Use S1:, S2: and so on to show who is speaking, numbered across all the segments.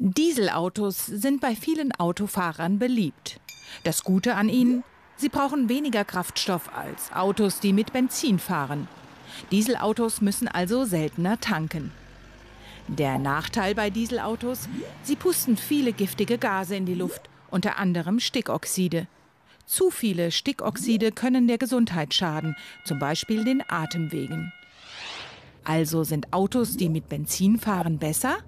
S1: Dieselautos sind bei vielen Autofahrern beliebt. Das Gute an ihnen, sie brauchen weniger Kraftstoff als Autos, die mit Benzin fahren. Dieselautos müssen also seltener tanken. Der Nachteil bei Dieselautos, sie pusten viele giftige Gase in die Luft, unter anderem Stickoxide. Zu viele Stickoxide können der Gesundheit schaden, zum Beispiel den Atemwegen. Also sind Autos, die mit Benzin fahren, besser?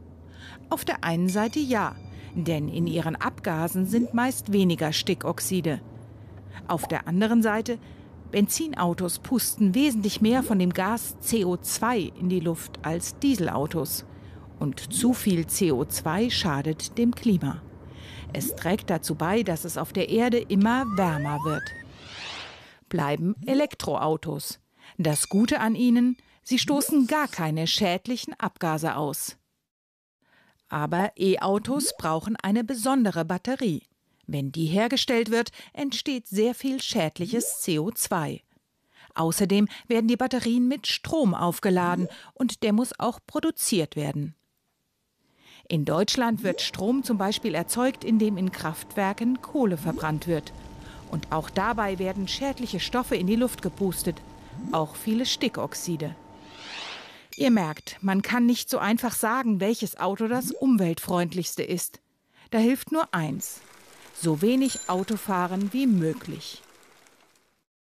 S1: Auf der einen Seite ja, denn in ihren Abgasen sind meist weniger Stickoxide. Auf der anderen Seite, Benzinautos pusten wesentlich mehr von dem Gas CO2 in die Luft als Dieselautos. Und zu viel CO2 schadet dem Klima. Es trägt dazu bei, dass es auf der Erde immer wärmer wird. Bleiben Elektroautos. Das Gute an ihnen, sie stoßen gar keine schädlichen Abgase aus. Aber E-Autos brauchen eine besondere Batterie. Wenn die hergestellt wird, entsteht sehr viel schädliches CO2. Außerdem werden die Batterien mit Strom aufgeladen und der muss auch produziert werden. In Deutschland wird Strom zum Beispiel erzeugt, indem in Kraftwerken Kohle verbrannt wird. Und auch dabei werden schädliche Stoffe in die Luft gepustet, auch viele Stickoxide. Ihr merkt, man kann nicht so einfach sagen, welches Auto das umweltfreundlichste ist. Da hilft nur eins. So wenig Autofahren wie möglich.